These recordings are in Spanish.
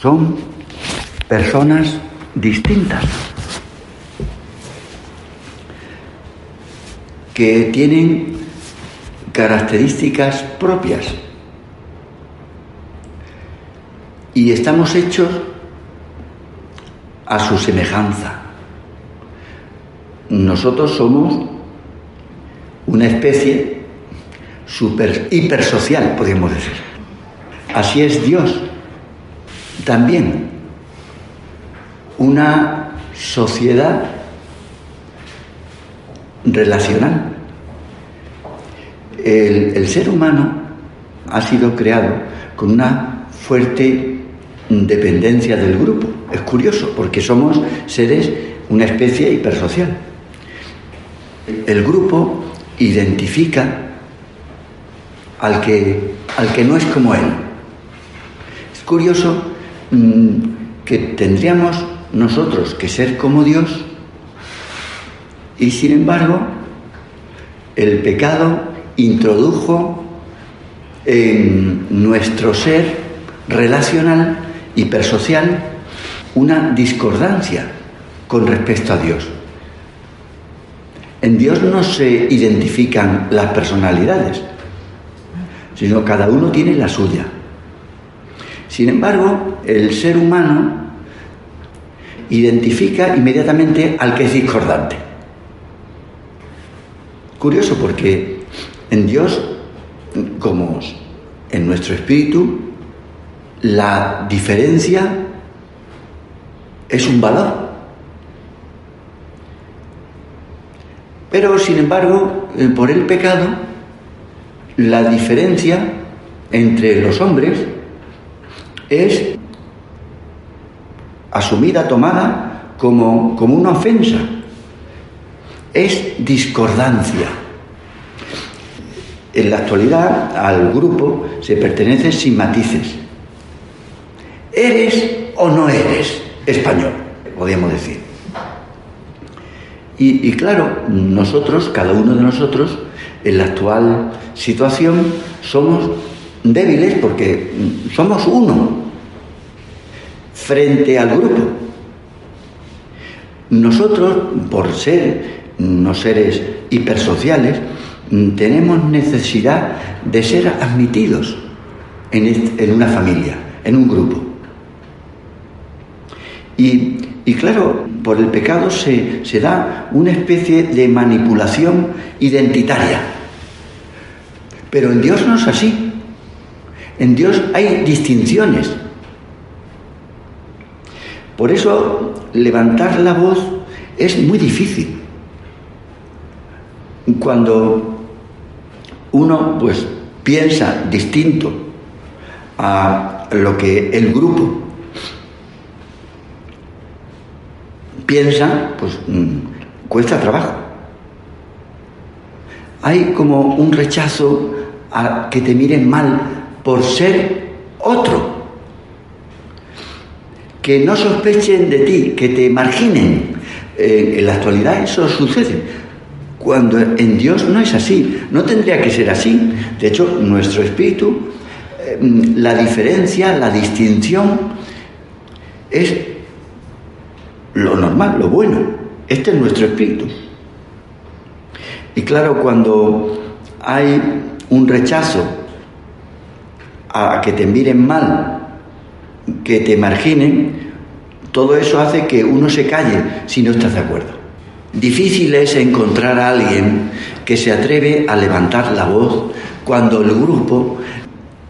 Son personas distintas que tienen características propias y estamos hechos a su semejanza. Nosotros somos una especie super hipersocial, podríamos decir. Así es Dios también una sociedad relacional. El, ser humano ha sido creado con una fuerte dependencia del grupo. Es curioso porque somos seres, una especie hipersocial. El grupo identifica al que, al que no es como él. Es curioso que tendríamos nosotros que ser como Dios y sin embargo el pecado introdujo en nuestro ser relacional, hipersocial, una discordancia con respecto a Dios. En Dios no se identifican las personalidades, sino cada uno tiene la suya. Sin embargo, el ser humano identifica inmediatamente al que es discordante. Curioso porque en Dios, como en nuestro espíritu, la diferencia es un valor. Pero, sin embargo, eh, por el pecado, la diferencia entre los hombres es asumida, tomada como, como una ofensa. Es discordancia. En la actualidad al grupo se pertenece sin matices. ¿Eres o no eres español? Podríamos decir. Y, y, claro, nosotros, cada uno de nosotros, en la actual situación, somos débiles porque somos uno frente al grupo. Nosotros, por ser no seres hipersociales, tenemos necesidad de ser admitidos en, una familia, en un grupo. Y, y claro, por el pecado se, se da una especie de manipulación identitaria. Pero en Dios no es así. En Dios hay distinciones. Por eso levantar la voz es muy difícil. Cuando uno pues piensa distinto a lo que el grupo piensa, pues mm, cuesta trabajo. Hay como un rechazo a que te miren mal por ser otro. Que no sospechen de ti, que te marginen. En la actualidad eso sucede. Cuando en Dios no es así, no tendría que ser así. De hecho, nuestro espíritu, eh, la diferencia, la distinción, es lo normal, lo bueno. Este es nuestro espíritu. Y claro, cuando hay un rechazo a que te miren mal, que te marginen, todo eso hace que uno se calle si no estás de acuerdo. Difícil es encontrar a alguien que se atreve a levantar la voz cuando el grupo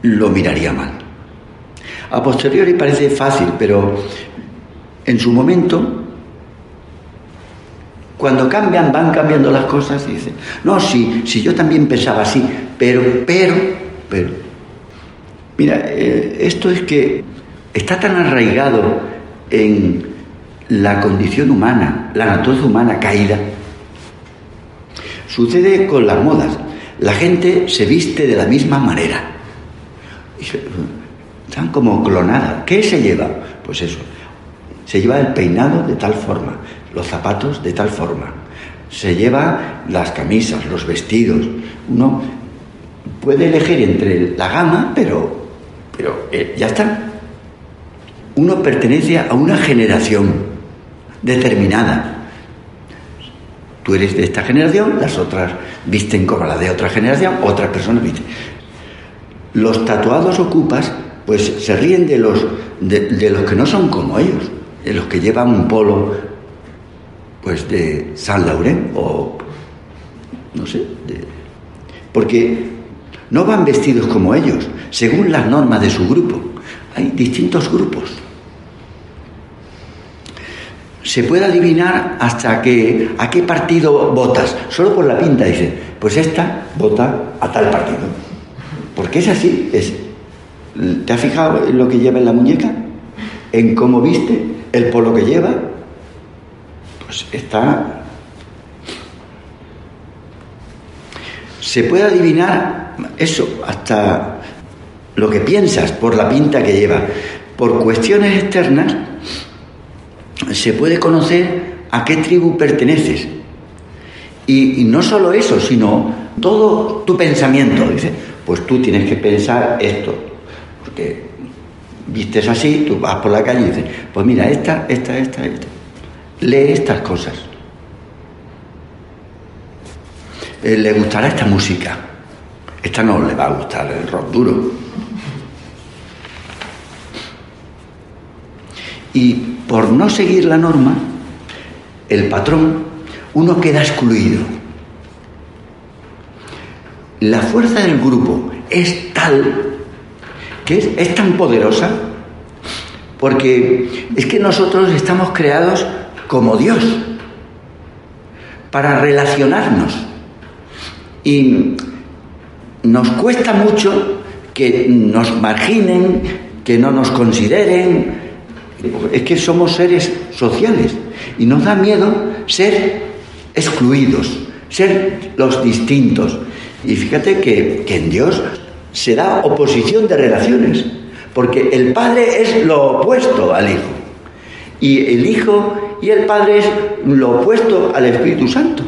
lo miraría mal. A posteriori parece fácil, pero en su momento, cuando cambian, van cambiando las cosas y dicen, no, sí, si yo también pensaba así, pero, pero, pero. Mira, eh, esto es que está tan arraigado en la condición humana, la naturaleza humana caída. Sucede con las modas. La gente se viste de la misma manera. Están como clonadas. ¿Qué se lleva? Pues eso. Se lleva el peinado de tal forma, los zapatos de tal forma. Se lleva las camisas, los vestidos. Uno puede elegir entre la gama, pero pero eh, ya está. uno pertenece a una generación determinada. Tú eres de esta generación, las otras visten como la de otra generación, otras personas visten. Los tatuados ocupas, pues se ríen de los, de, los que no son como ellos, de los que llevan un polo, pues de San Laurent o, no sé, porque no van vestidos como ellos, según las normas de su grupo. Hay distintos grupos se puede adivinar hasta que, a qué partido votas, solo por la pinta, dice, pues esta vota a tal partido. Porque es así, es, ¿te has fijado en lo que lleva en la muñeca? ¿En cómo viste? ¿El polo que lleva? Pues está... Se puede adivinar eso, hasta lo que piensas por la pinta que lleva. Por cuestiones externas, se puede conocer a qué tribu perteneces. Y, no solo eso, sino todo tu pensamiento. Dice, pues tú tienes que pensar esto, porque vistes así, tú vas por la calle y dices, pues mira, esta, esta, esta, esta. Lee estas cosas. Eh, le gustará esta música. Esta no le va a gustar el rock duro. Y por no seguir la norma, el patrón, uno queda excluido. La fuerza del grupo es tal, que es, tan poderosa, porque es que nosotros estamos creados como Dios, para relacionarnos. Y nos cuesta mucho que nos marginen, que no nos consideren, es que somos seres sociales y nos da miedo ser excluidos, ser los distintos. Y fíjate que, en Dios se da oposición de relaciones, porque el Padre es lo opuesto al Hijo. Y el Hijo y el Padre es lo opuesto al Espíritu Santo.